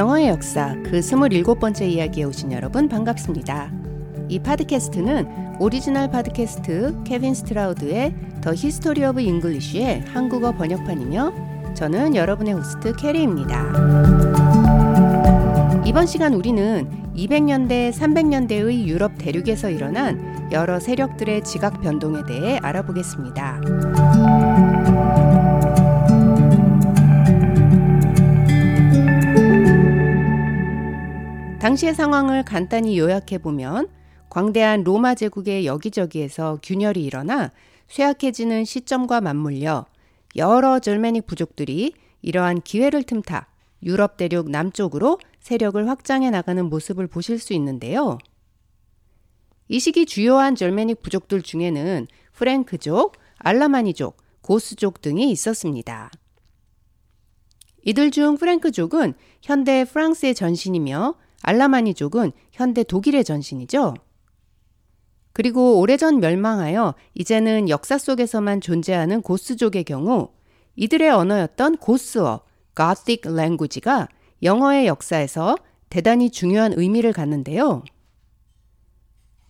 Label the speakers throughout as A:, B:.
A: 영어의 역사 그 27번째 이야기에 오신 여러분 반갑습니다. 이 팟캐스트는 오리지널 팟캐스트 케빈 스트라우드의 The History of English의 한국어 번역판이며 저는 여러분의 호스트 캐리입니다. 이번 시간 우리는 200년대, 300년대의 유럽 대륙에서 일어난 여러 세력들의 지각 변동에 대해 알아보겠습니다. 당시의 상황을 간단히 요약해 보면 광대한 로마 제국의 여기저기에서 균열이 일어나 쇠약해지는 시점과 맞물려 여러 절메닉 부족들이 이러한 기회를 틈타 유럽 대륙 남쪽으로 세력을 확장해 나가는 모습을 보실 수 있는데요. 이 시기 주요한 절메닉 부족들 중에는 프랭크족, 알라마니족, 고스족 등이 있었습니다. 이들 중 프랭크족은 현대 프랑스의 전신이며 알라마니족은 현대 독일의 전신이죠. 그리고 오래전 멸망하여 이제는 역사 속에서만 존재하는 고스족의 경우 이들의 언어였던 고스어, Gothic language가 영어의 역사에서 대단히 중요한 의미를 갖는데요.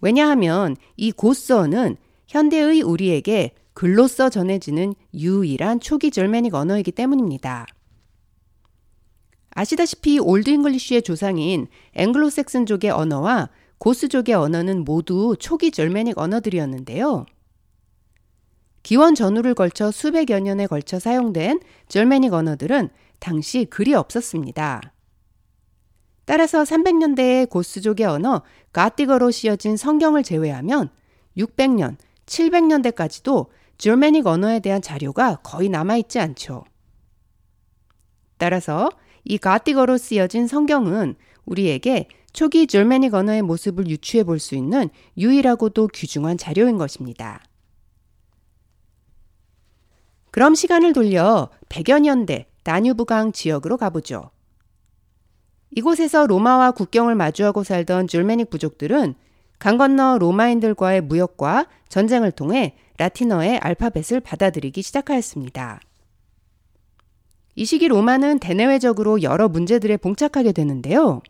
A: 왜냐하면 이 고스어는 현대의 우리에게 글로써 전해지는 유일한 초기 절메닉 언어이기 때문입니다. 아시다시피 Old English의 조상인 앵글로색슨족의 언어와 고스족의 언어는 모두 초기 Germanic 언어들이었는데요. 기원 전후를 걸쳐 수백여 년에 걸쳐 사용된 Germanic 언어들은 당시 글이 없었습니다. 따라서 300년대의 고스족의 언어 Gothic어로 씌어진 성경을 제외하면 600년, 700년대까지도 Germanic 언어에 대한 자료가 거의 남아있지 않죠. 따라서 이 가티거로 쓰여진 성경은 우리에게 초기 절메닉 언어의 모습을 유추해 볼 수 있는 유일하고도 귀중한 자료인 것입니다. 그럼 시간을 돌려 100여 년대 다뉴브강 지역으로 가보죠. 이곳에서 로마와 국경을 마주하고 살던 줄메닉 부족들은 강 건너 로마인들과의 무역과 전쟁을 통해 라틴어의 알파벳을 받아들이기 시작하였습니다. 이 시기 로마는 대내외적으로 여러 문제들에 봉착하게 되는데요.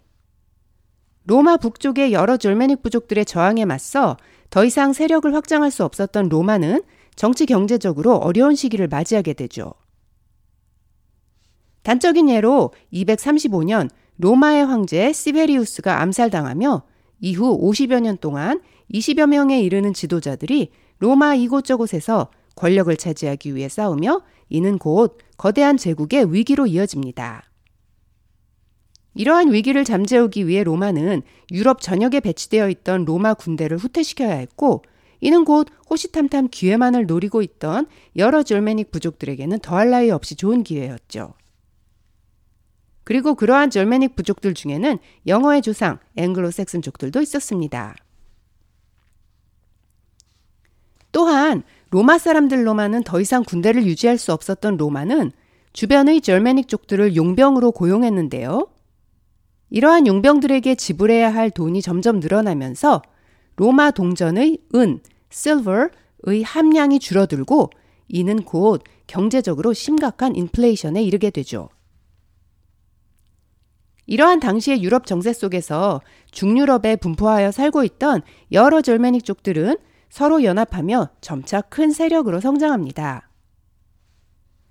A: 로마 북쪽의 여러 졸메닉 부족들의 저항에 맞서 더 이상 세력을 확장할 수 없었던 로마는 정치 경제적으로 어려운 시기를 맞이하게 되죠. 단적인 예로 235년 로마의 황제 시베리우스가 암살당하며 이후 50여 년 동안 20여 명에 이르는 지도자들이 로마 이곳저곳에서 권력을 차지하기 위해 싸우며 이는 곧 거대한 제국의 위기로 이어집니다. 이러한 위기를 잠재우기 위해 로마는 유럽 전역에 배치되어 있던 로마 군대를 후퇴시켜야 했고 이는 곧 호시탐탐 기회만을 노리고 있던 여러 절메닉 부족들에게는 더할 나위 없이 좋은 기회였죠. 그리고 그러한 절메닉 부족들 중에는 영어의 조상 앵글로색슨 족들도 있었습니다. 또한 로마 사람들로만은 더 이상 군대를 유지할 수 없었던 로마는 주변의 절메닉 족들을 용병으로 고용했는데요. 이러한 용병들에게 지불해야 할 돈이 점점 늘어나면서 로마 동전의 은, silver의 함량이 줄어들고 이는 곧 경제적으로 심각한 인플레이션에 이르게 되죠. 이러한 당시의 유럽 정세 속에서 중유럽에 분포하여 살고 있던 여러 절메닉 족들은 서로 연합하며 점차 큰 세력으로 성장합니다.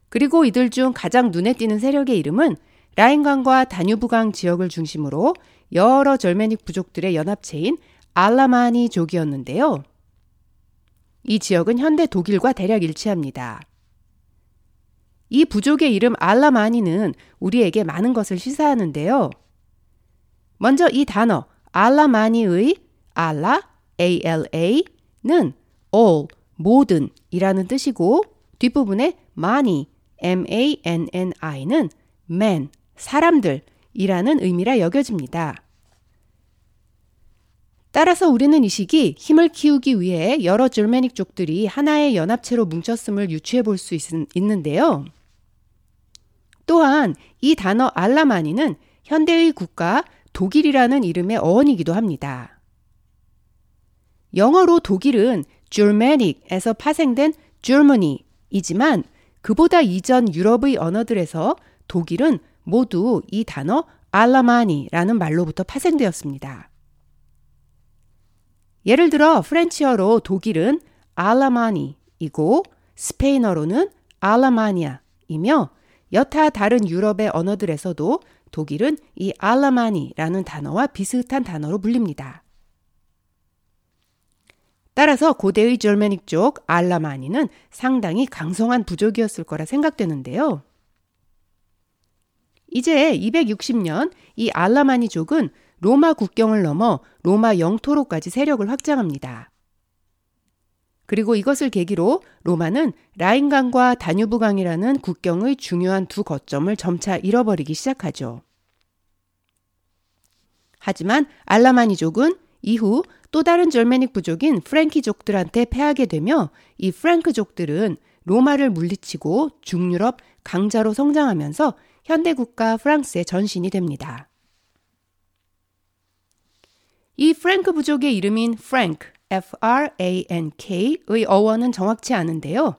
A: 그리고 이들 중 가장 눈에 띄는 세력의 이름은 라인강과 다뉴브강 지역을 중심으로 여러 절메닉 부족들의 연합체인 알라마니 족이었는데요. 이 지역은 현대 독일과 대략 일치합니다. 이 부족의 이름 알라마니는 우리에게 많은 것을 시사하는데요. 먼저 이 단어 알라마니의 알라, ALA 는 all, 모든 이라는 뜻이고 뒷부분에 many, M-A-N-N-I는 man, 사람들 이라는 의미라 여겨집니다. 따라서 우리는 이 시기 힘을 키우기 위해 여러 줄메닉 족들이 하나의 연합체로 뭉쳤음을 유추해 볼 수 있는데요. 또한 이 단어 알라마니는 현대의 국가 독일이라는 이름의 어원이기도 합니다. 영어로 독일은 Germanic에서 파생된 Germany이지만 그보다 이전 유럽의 언어들에서 독일은 모두 이 단어 알라마니라는 말로부터 파생되었습니다. 예를 들어 프렌치어로 독일은 알라마니이고 스페인어로는 알라마니아이며 여타 다른 유럽의 언어들에서도 독일은 이 알라마니라는 단어와 비슷한 단어로 불립니다. 따라서 고대의 절메닉 쪽 알라마니는 상당히 강성한 부족이었을 거라 생각되는데요. 이제 260년 이 알라마니족은 로마 국경을 넘어 로마 영토로까지 세력을 확장합니다. 그리고 이것을 계기로 로마는 라인강과 다뉴브강이라는 국경의 중요한 두 거점을 점차 잃어버리기 시작하죠. 하지만 알라마니족은 이후 또 다른 절메닉 부족인 프랭키족들한테 패하게 되며 이 프랭크족들은 로마를 물리치고 중유럽 강자로 성장하면서 현대 국가 프랑스의 전신이 됩니다. 이 Frank 부족의 이름인 Frank, F-R-A-N-K의 어원은 정확치 않은데요.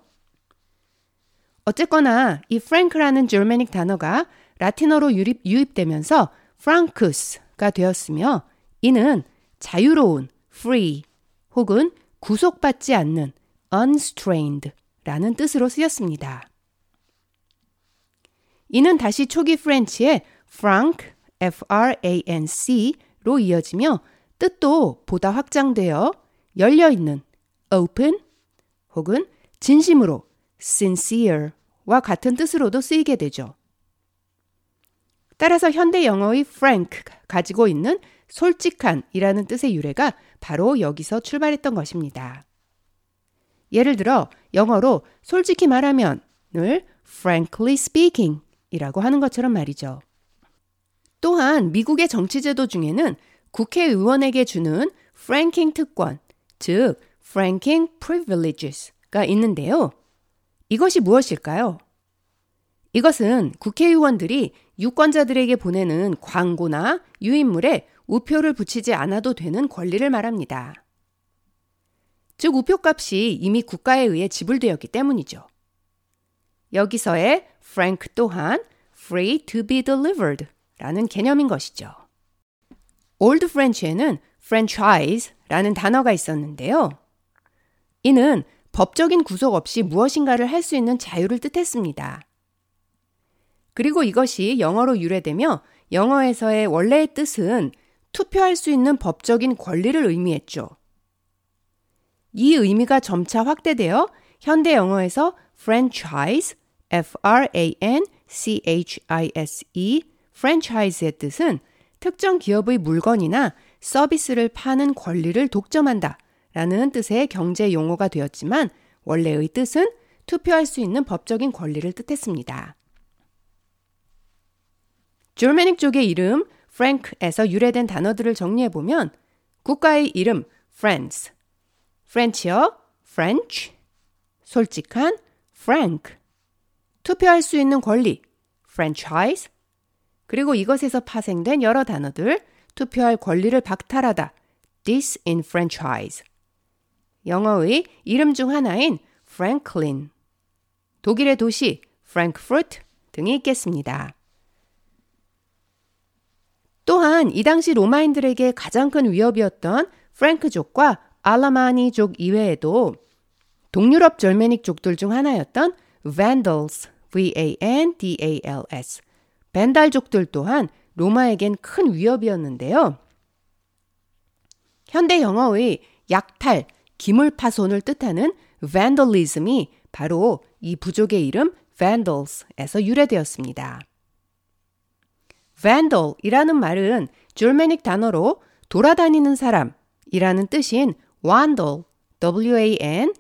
A: 어쨌거나 이 Frank라는 Germanic 단어가 라틴어로 유입, 유입 되면서 Francus가 되었으며 이는 자유로운, free 혹은 구속받지 않는 unstrained 라는 뜻으로 쓰였습니다. 이는 다시 초기 French의 franc, F-R-A-N-C로 이어지며 뜻도 보다 확장되어 열려있는 open 혹은 진심으로 sincere와 같은 뜻으로도 쓰이게 되죠. 따라서 현대 영어의 frank 가지고 있는 솔직한이라는 뜻의 유래가 바로 여기서 출발했던 것입니다. 예를 들어 영어로 솔직히 말하면을 frankly speaking 이라고 하는 것처럼 말이죠. 또한 미국의 정치제도 중에는 국회의원에게 주는 프랭킹 특권, 즉 franking privileges가 있는데요. 이것이 무엇일까요? 이것은 국회의원들이 유권자들에게 보내는 광고나 유인물에 우표를 붙이지 않아도 되는 권리를 말합니다. 즉, 우표 값이 이미 국가에 의해 지불되었기 때문이죠. 여기서의 frank 또한 free to be delivered 라는 개념인 것이죠. Old French에는 franchise라는 단어가 있었는데요. 이는 법적인 구속 없이 무엇인가를 할 수 있는 자유를 뜻했습니다. 그리고 이것이 영어로 유래되며 영어에서의 원래의 뜻은 투표할 수 있는 법적인 권리를 의미했죠. 이 의미가 점차 확대되어 현대 영어에서 franchise, F-R-A-N-C-H-I-S-E, franchise의 뜻은 특정 기업의 물건이나 서비스를 파는 권리를 독점한다 라는 뜻의 경제 용어가 되었지만 원래의 뜻은 투표할 수 있는 법적인 권리를 뜻했습니다. 줄메닉 쪽의 이름 프랭크에서 유래된 단어들을 정리해 보면 국가의 이름 France, 프렌치어 French, 솔직한 frank, 투표할 수 있는 권리 franchise, 그리고 이것에서 파생된 여러 단어들 투표할 권리를 박탈하다 disenfranchise, 영어의 이름 중 하나인 Franklin, 독일의 도시 Frankfurt 등이 있겠습니다. 또한 이 당시 로마인들에게 가장 큰 위협이었던 프랭크족과 알라마니족 이외에도 동유럽 절메닉 족들 중 하나였던 Vandals, V-A-N-D-A-L-S, 벤달족들 또한 로마에겐 큰 위협이었는데요. 현대 영어의 약탈, 기물 파손을 뜻하는 vandalism이 바로 이 부족의 이름 vandals에서 유래되었습니다. Vandal이라는 말은 줄메닉 단어로 돌아다니는 사람이라는 뜻인 vandal, W-A-N-D-A-L에서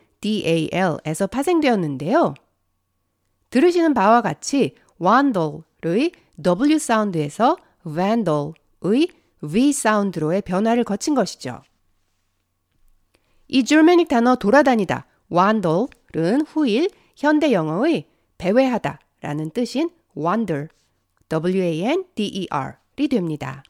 A: 파생되었는데요. 들으시는 바와 같이 vandal의 W 사운드에서 vandal의 V 사운드로의 변화를 거친 것이죠. 이 줄메닉 단어 돌아다니다 vandal은 후일 현대 영어의 배회하다 라는 뜻인 wander, W-A-N-D-E-R이 됩니다.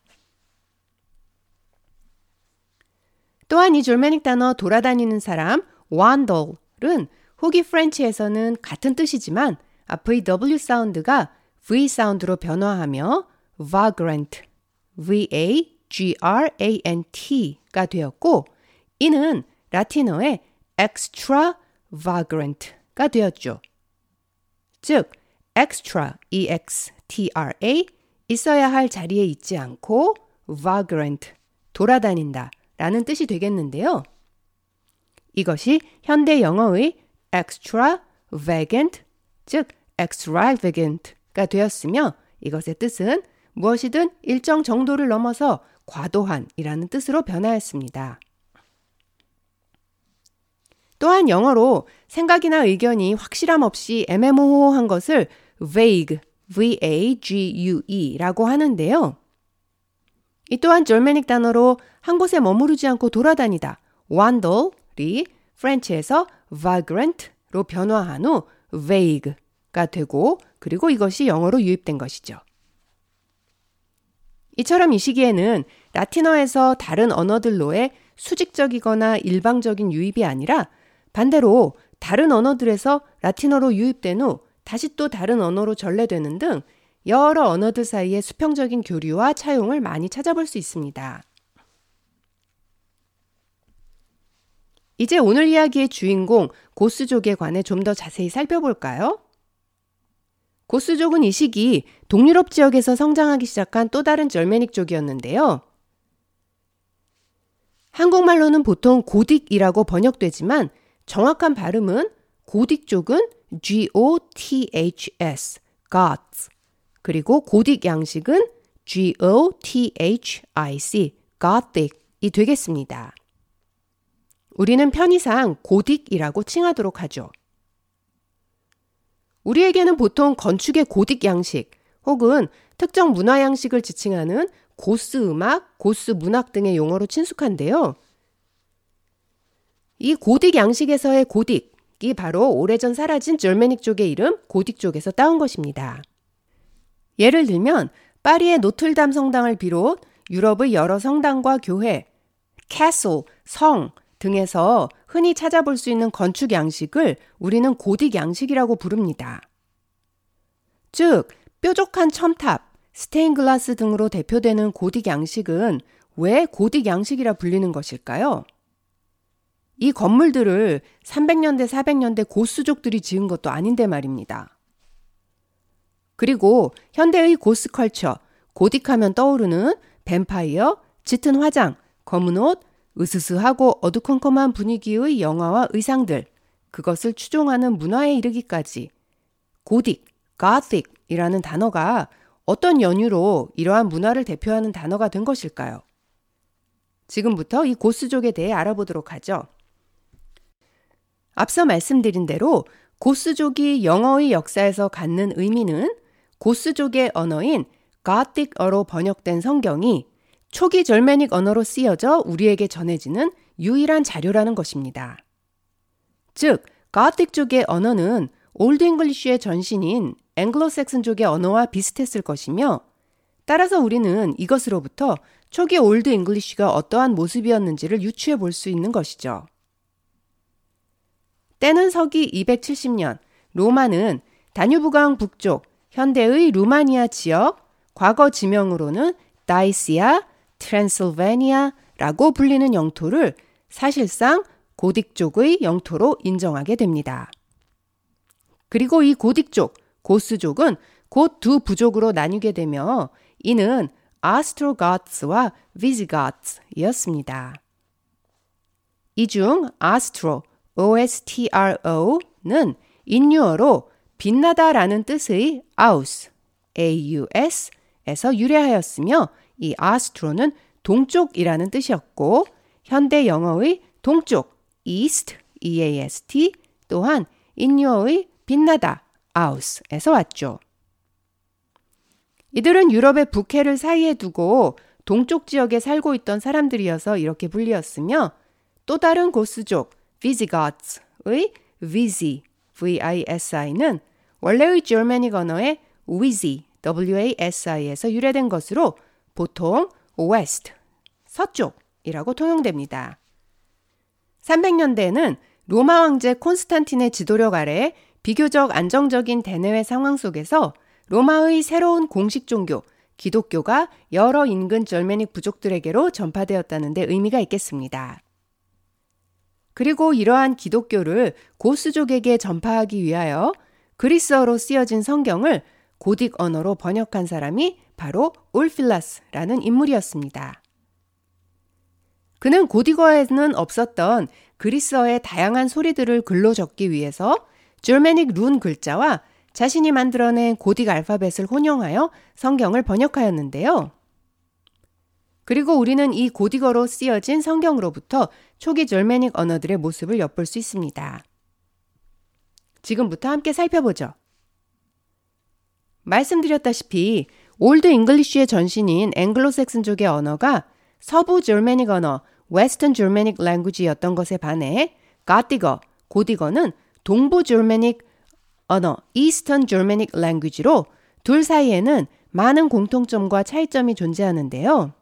A: 또한 이 줄메닉 단어 돌아다니는 사람 wander은 후기 프렌치에서는 같은 뜻이지만 앞의 W 사운드가 V 사운드로 변화하며 vagrant, v-a-g-r-a-n-t가 되었고 이는 라틴어의 extravagant가 되었죠. 즉, extra, e-x-t-r-a 있어야 할 자리에 있지 않고 vagrant, 돌아다닌다 라는 뜻이 되겠는데요. 이것이 현대 영어의 extravagant, 즉 extravagant가 되었으며 이것의 뜻은 무엇이든 일정 정도를 넘어서 과도한이라는 뜻으로 변하였습니다. 또한 영어로 생각이나 의견이 확실함 없이 애매모호한 것을 vague, v-a-g-u-e라고 하는데요. 이 또한 절메닉 단어로 한 곳에 머무르지 않고 돌아다니다 wander이 French에서 vagrant로 변화한 후 vague가 되고 그리고 이것이 영어로 유입된 것이죠. 이처럼 이 시기에는 라틴어에서 다른 언어들로의 수직적이거나 일방적인 유입이 아니라 반대로 다른 언어들에서 라틴어로 유입된 후 다시 또 다른 언어로 전래되는 등 여러 언어들 사이의 수평적인 교류와 차용을 많이 찾아볼 수 있습니다. 이제 오늘 이야기의 주인공 고스족에 관해 좀 더 자세히 살펴볼까요? 고스족은 이 시기 동유럽 지역에서 성장하기 시작한 또 다른 절메닉족이었는데요. 한국말로는 보통 고딕이라고 번역되지만 정확한 발음은 고딕족은 G-O-T-H-S, Goths. 그리고 고딕 양식은 G-O-T-H-I-C, Gothic 이 되겠습니다. 우리는 편의상 고딕이라고 칭하도록 하죠. 우리에게는 보통 건축의 고딕 양식 혹은 특정 문화 양식을 지칭하는 고스 음악, 고스 문학 등의 용어로 친숙한데요. 이 고딕 양식에서의 고딕 이 바로 오래전 사라진 절메닉 쪽의 이름 고딕 쪽에서 따온 것입니다. 예를 들면 파리의 노틀담 성당을 비롯 유럽의 여러 성당과 교회, castle, 성 등에서 흔히 찾아볼 수 있는 건축 양식을 우리는 고딕 양식이라고 부릅니다. 즉, 뾰족한 첨탑, 스테인글라스 등으로 대표되는 고딕 양식은 왜 고딕 양식이라 불리는 것일까요? 이 건물들을 300년대, 400년대 고스족들이 지은 것도 아닌데 말입니다. 그리고 현대의 고스컬처, 고딕하면 떠오르는 뱀파이어, 짙은 화장, 검은 옷, 으스스하고 어두컴컴한 분위기의 영화와 의상들, 그것을 추종하는 문화에 이르기까지 고딕, Gothic이라는 단어가 어떤 연유로 이러한 문화를 대표하는 단어가 된 것일까요? 지금부터 이 고스족에 대해 알아보도록 하죠. 앞서 말씀드린 대로 고스족이 영어의 역사에서 갖는 의미는 고스족의 언어인 Gothic어로 번역된 성경이 초기 Germanic 언어로 쓰여져 우리에게 전해지는 유일한 자료라는 것입니다. 즉, Gothic족의 언어는 Old English의 전신인 앵글로색슨족의 언어와 비슷했을 것이며 따라서 우리는 이것으로부터 초기 Old English가 어떠한 모습이었는지를 유추해 볼 수 있는 것이죠. 때는 서기 270년 로마는 다뉴브강 북쪽 현대의 루마니아 지역 과거 지명으로는 다이시아, 트랜실베니아라고 불리는 영토를 사실상 고딕 쪽의 영토로 인정하게 됩니다. 그리고 이 고딕 쪽, 고스족은 곧 두 부족으로 나뉘게 되며 이는 아스트로가츠와 비지가츠였습니다. 이 중 아스트로, OSTRO는 인유어로 빛나다라는 뜻의 aus, AUS에서 유래하였으며 이 아스트로는 동쪽이라는 뜻이었고 현대 영어의 동쪽, east, EAST 또한 인유어의 빛나다, aus에서 왔죠. 이들은 유럽의 북해를 사이에 두고 동쪽 지역에 살고 있던 사람들이어서 이렇게 불리었으며 또 다른 고스족, Visigoths의 Visi, V-I-S-I는 원래의 Germanic 언어의 Wisi, W-A-S-I에서 유래된 것으로 보통 West, 서쪽이라고 통용됩니다. 300년대에는 로마 황제 콘스탄틴의 지도력 아래 비교적 안정적인 대내외 상황 속에서 로마의 새로운 공식 종교 기독교가 여러 인근 절메닉 부족들에게로 전파되었다는 데 의미가 있겠습니다. 그리고 이러한 기독교를 고스족에게 전파하기 위하여 그리스어로 쓰여진 성경을 고딕 언어로 번역한 사람이 바로 울필라스라는 인물이었습니다. 그는 고딕어에는 없었던 그리스어의 다양한 소리들을 글로 적기 위해서 Germanic 룬 글자와 자신이 만들어낸 고딕 알파벳을 혼용하여 성경을 번역하였는데요. 그리고 우리는 이 고딕어로 쓰여진 성경으로부터 초기 Germanic 언어들의 모습을 엿볼 수 있습니다. 지금부터 함께 살펴보죠. 말씀드렸다시피 Old English의 전신인 앵글로색슨족의 언어가 서부 Germanic 언어, Western Germanic language였던 것에 반해 Gothic어, 고딕어는 동부 Germanic 언어, Eastern Germanic language로 둘 사이에는 많은 공통점과 차이점이 존재하는데요.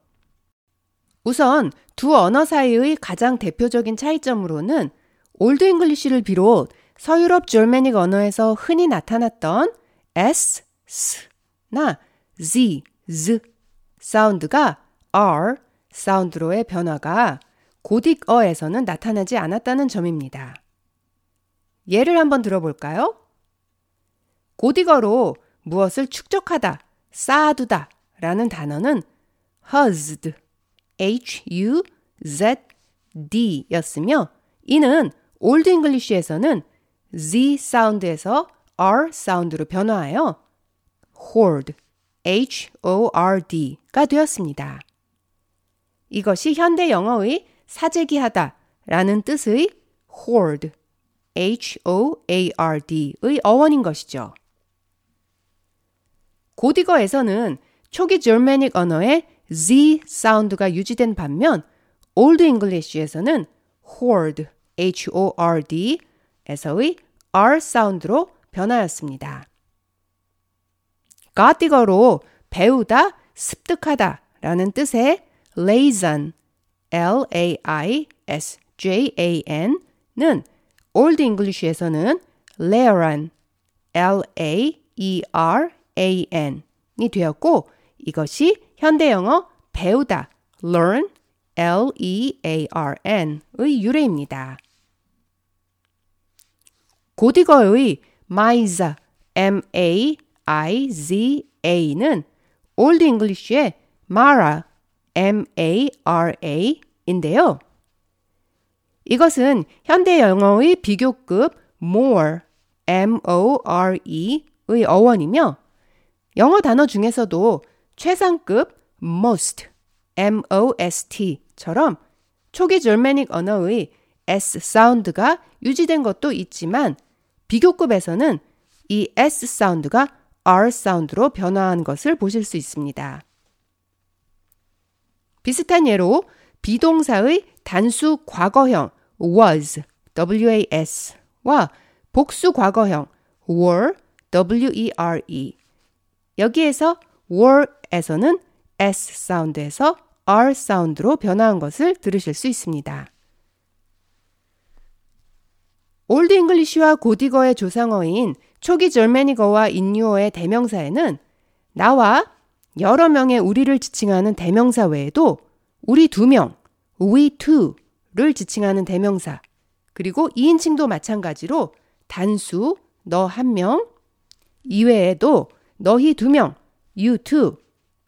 A: 우선 두 언어 사이의 가장 대표적인 차이점으로는 Old English를 비롯 서유럽 Germanic 언어에서 흔히 나타났던 S, S나 Z, Z 사운드가 R 사운드로의 변화가 고딕어에서는 나타나지 않았다는 점입니다. 예를 한번 들어볼까요? 고딕어로 무엇을 축적하다, 쌓아두다 라는 단어는 huzd, h-u-z-d 였으며 이는 Old English에서는 z 사운드에서 r 사운드로 변화하여 hord, h-o-r-d가 되었습니다. 이것이 현대 영어의 사재기하다 라는 뜻의 hoard, h-o-a-r-d의 어원인 것이죠. 고딕어에서는 초기 Germanic 언어의 Z 사운드가 유지된 반면 Old English에서는 hord, h-o-r-d 에서의 r 사운드로 변하였습니다. Gothic어로 배우다, 습득하다 라는 뜻의 laisjan, l-a-i-s-j-a-n는 Old English에서는 laeran, l-a-e-r-a-n이 되었고 이것이 현대 영어 배우다, learn, L-E-A-R-N의 유래입니다. 고딕어의 maiza, M-A-I-Z-A는 Old English의 mara, M-A-R-A인데요. 이것은 현대 영어의 비교급 more, M-O-R-E의 어원이며 영어 단어 중에서도 최상급 most, M-O-S-T처럼 초기 절메닉 언어의 S 사운드가 유지된 것도 있지만 비교급에서는 이 S 사운드가 R 사운드로 변화한 것을 보실 수 있습니다. 비슷한 예로 비동사의 단수 과거형 was, was,와 복수 과거형 were, were. 여기에서 were 에서는 S 사운드에서 R 사운드로 변화한 것을 들으실 수 있습니다. Old English와 고딕어의 조상어인 초기 Germanic어와 인유어의 대명사에는 나와 여러 명의 우리를 지칭하는 대명사 외에도 우리 두 명, we two를 지칭하는 대명사, 그리고 2인칭도 마찬가지로 단수, 너 한 명, 이외에도 너희 두 명, you two,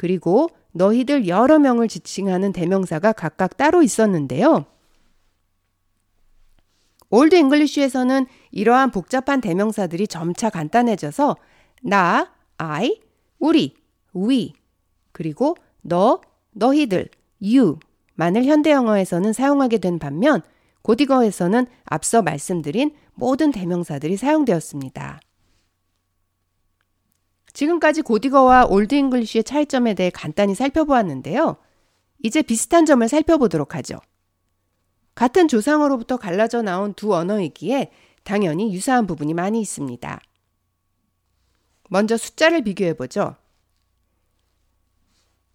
A: 그리고 너희들 여러 명을 지칭하는 대명사가 각각 따로 있었는데요. Old English에서는 이러한 복잡한 대명사들이 점차 간단해져서 나, I, 우리, we, 그리고 너, 너희들, you만을 현대 영어에서는 사용하게 된 반면 고딕어에서는 앞서 말씀드린 모든 대명사들이 사용되었습니다. 지금까지 고딕어와 Old English의 차이점에 대해 간단히 살펴보았는데요. 이제 비슷한 점을 살펴보도록 하죠. 같은 조상어로부터 갈라져 나온 두 언어이기에 당연히 유사한 부분이 많이 있습니다. 먼저 숫자를 비교해 보죠.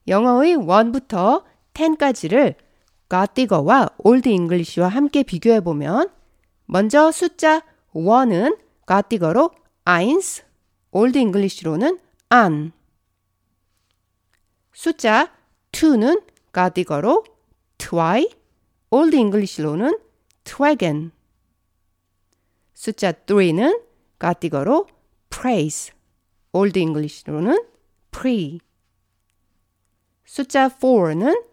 A: 영어의 1부터 10까지를 고딕어와 Old English와 함께 비교해 보면 먼저 숫자 1은 고딕어로 ains, Old English로는 an. 숫자 2는 고딕어로 twai, Old English로는 twegen. 숫자 3는 고딕어로 þreis, Old English로는 þreo. 숫자 4는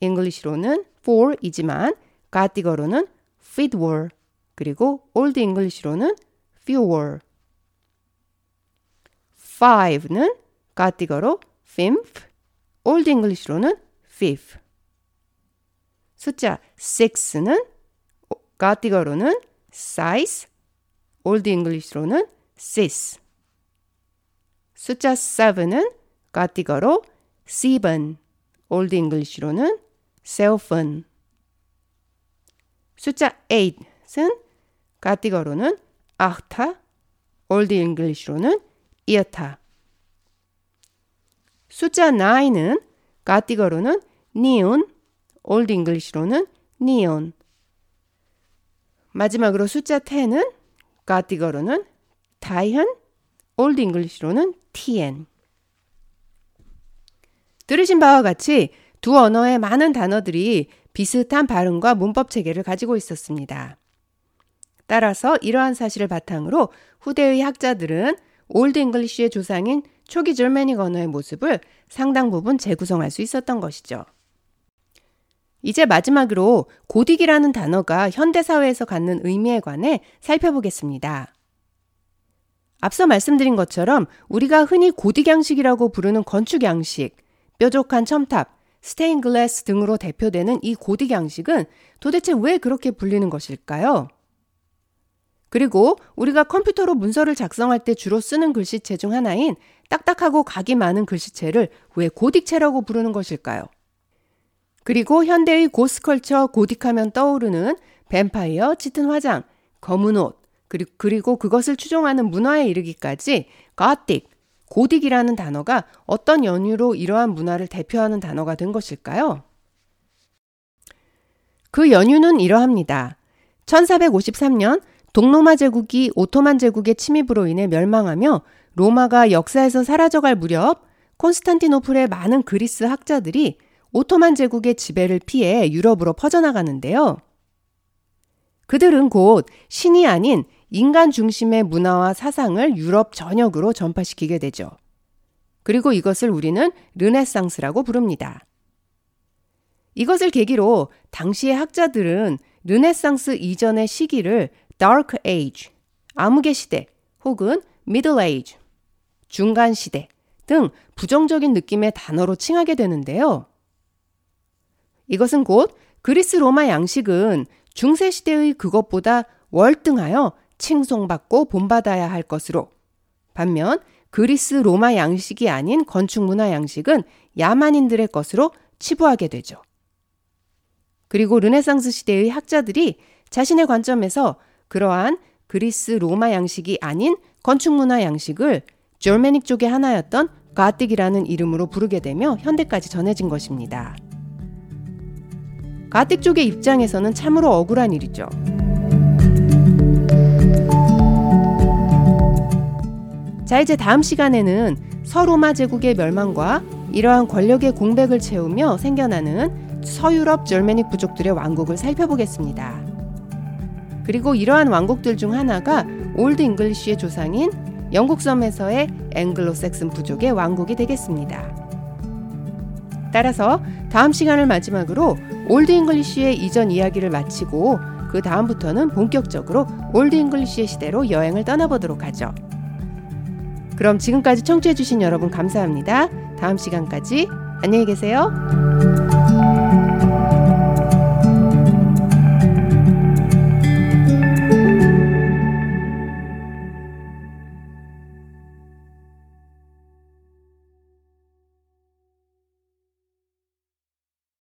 A: English로는 four이지만 고딕어로는 fidwor, 그리고 올드 잉글리시로는 fewer. 5는 고딕어로 fimf, Old English로는 fif. 숫자 6는 고딕어로는 saihs, Old English로는 six. 숫자 7은 고딕어로 sibun, Old English로는 seofon. 숫자 8은 고딕어로는 ahtau, Old English로는 eahta. 숫자 9은 고딕어로는 niun, Old English로는 nigon. 마지막으로 숫자 10은 가티거로는 다이언, 올드 잉글리시로는 tn. 들으신 바와 같이 두 언어의 많은 단어들이 비슷한 발음과 문법 체계를 가지고 있었습니다. 따라서 이러한 사실을 바탕으로 후대의 학자들은 Old English의 조상인 초기 Germanic 언어의 모습을 상당 부분 재구성할 수 있었던 것이죠. 이제 마지막으로 고딕이라는 단어가 현대사회에서 갖는 의미에 관해 살펴보겠습니다. 앞서 말씀드린 것처럼 우리가 흔히 고딕 양식이라고 부르는 건축 양식, 뾰족한 첨탑, 스테인 글래스 등으로 대표되는 이 고딕 양식은 도대체 왜 그렇게 불리는 것일까요? 그리고 우리가 컴퓨터로 문서를 작성할 때 주로 쓰는 글씨체 중 하나인 딱딱하고 각이 많은 글씨체를 왜 고딕체라고 부르는 것일까요? 그리고 현대의 고스컬처 고딕하면 떠오르는 뱀파이어, 짙은 화장, 검은 옷, 그리고, 그것을 추종하는 문화에 이르기까지 가틱, 고딕이라는 단어가 어떤 연유로 이러한 문화를 대표하는 단어가 된 것일까요? 그 연유는 이러합니다. 1453년 동로마 제국이 오토만 제국의 침입으로 인해 멸망하며 로마가 역사에서 사라져갈 무렵 콘스탄티노플의 많은 그리스 학자들이 오토만 제국의 지배를 피해 유럽으로 퍼져나가는데요. 그들은 곧 신이 아닌 인간 중심의 문화와 사상을 유럽 전역으로 전파시키게 되죠. 그리고 이것을 우리는 르네상스라고 부릅니다. 이것을 계기로 당시의 학자들은 르네상스 이전의 시기를 Dark Age, 암흑의 시대 혹은 Middle Age, 중간 시대 등 부정적인 느낌의 단어로 칭하게 되는데요. 이것은 곧 그리스 로마 양식은 중세 시대의 그것보다 월등하여 칭송받고 본받아야 할 것으로 반면 그리스 로마 양식이 아닌 건축 문화 양식은 야만인들의 것으로 치부하게 되죠. 그리고 르네상스 시대의 학자들이 자신의 관점에서 그러한 그리스 로마 양식이 아닌 건축 문화 양식을 절메닉 쪽의 하나였던 가틱이라는 이름으로 부르게 되며 현대까지 전해진 것입니다. 가틱 쪽의 입장에서는 참으로 억울한 일이죠. 자, 이제 다음 시간에는 서로마 제국의 멸망과 이러한 권력의 공백을 채우며 생겨나는 서유럽 Germanic 부족들의 왕국을 살펴보겠습니다. 그리고 이러한 왕국들 중 하나가 Old English의 조상인 영국 섬에서의 앵글로 색슨 부족의 왕국이 되겠습니다. 따라서 다음 시간을 마지막으로 Old English의 이전 이야기를 마치고 그 다음부터는 본격적으로 Old English의 시대로 여행을 떠나보도록 하죠. 그럼 지금까지 청취해주신 여러분 감사합니다. 다음 시간까지 안녕히 계세요.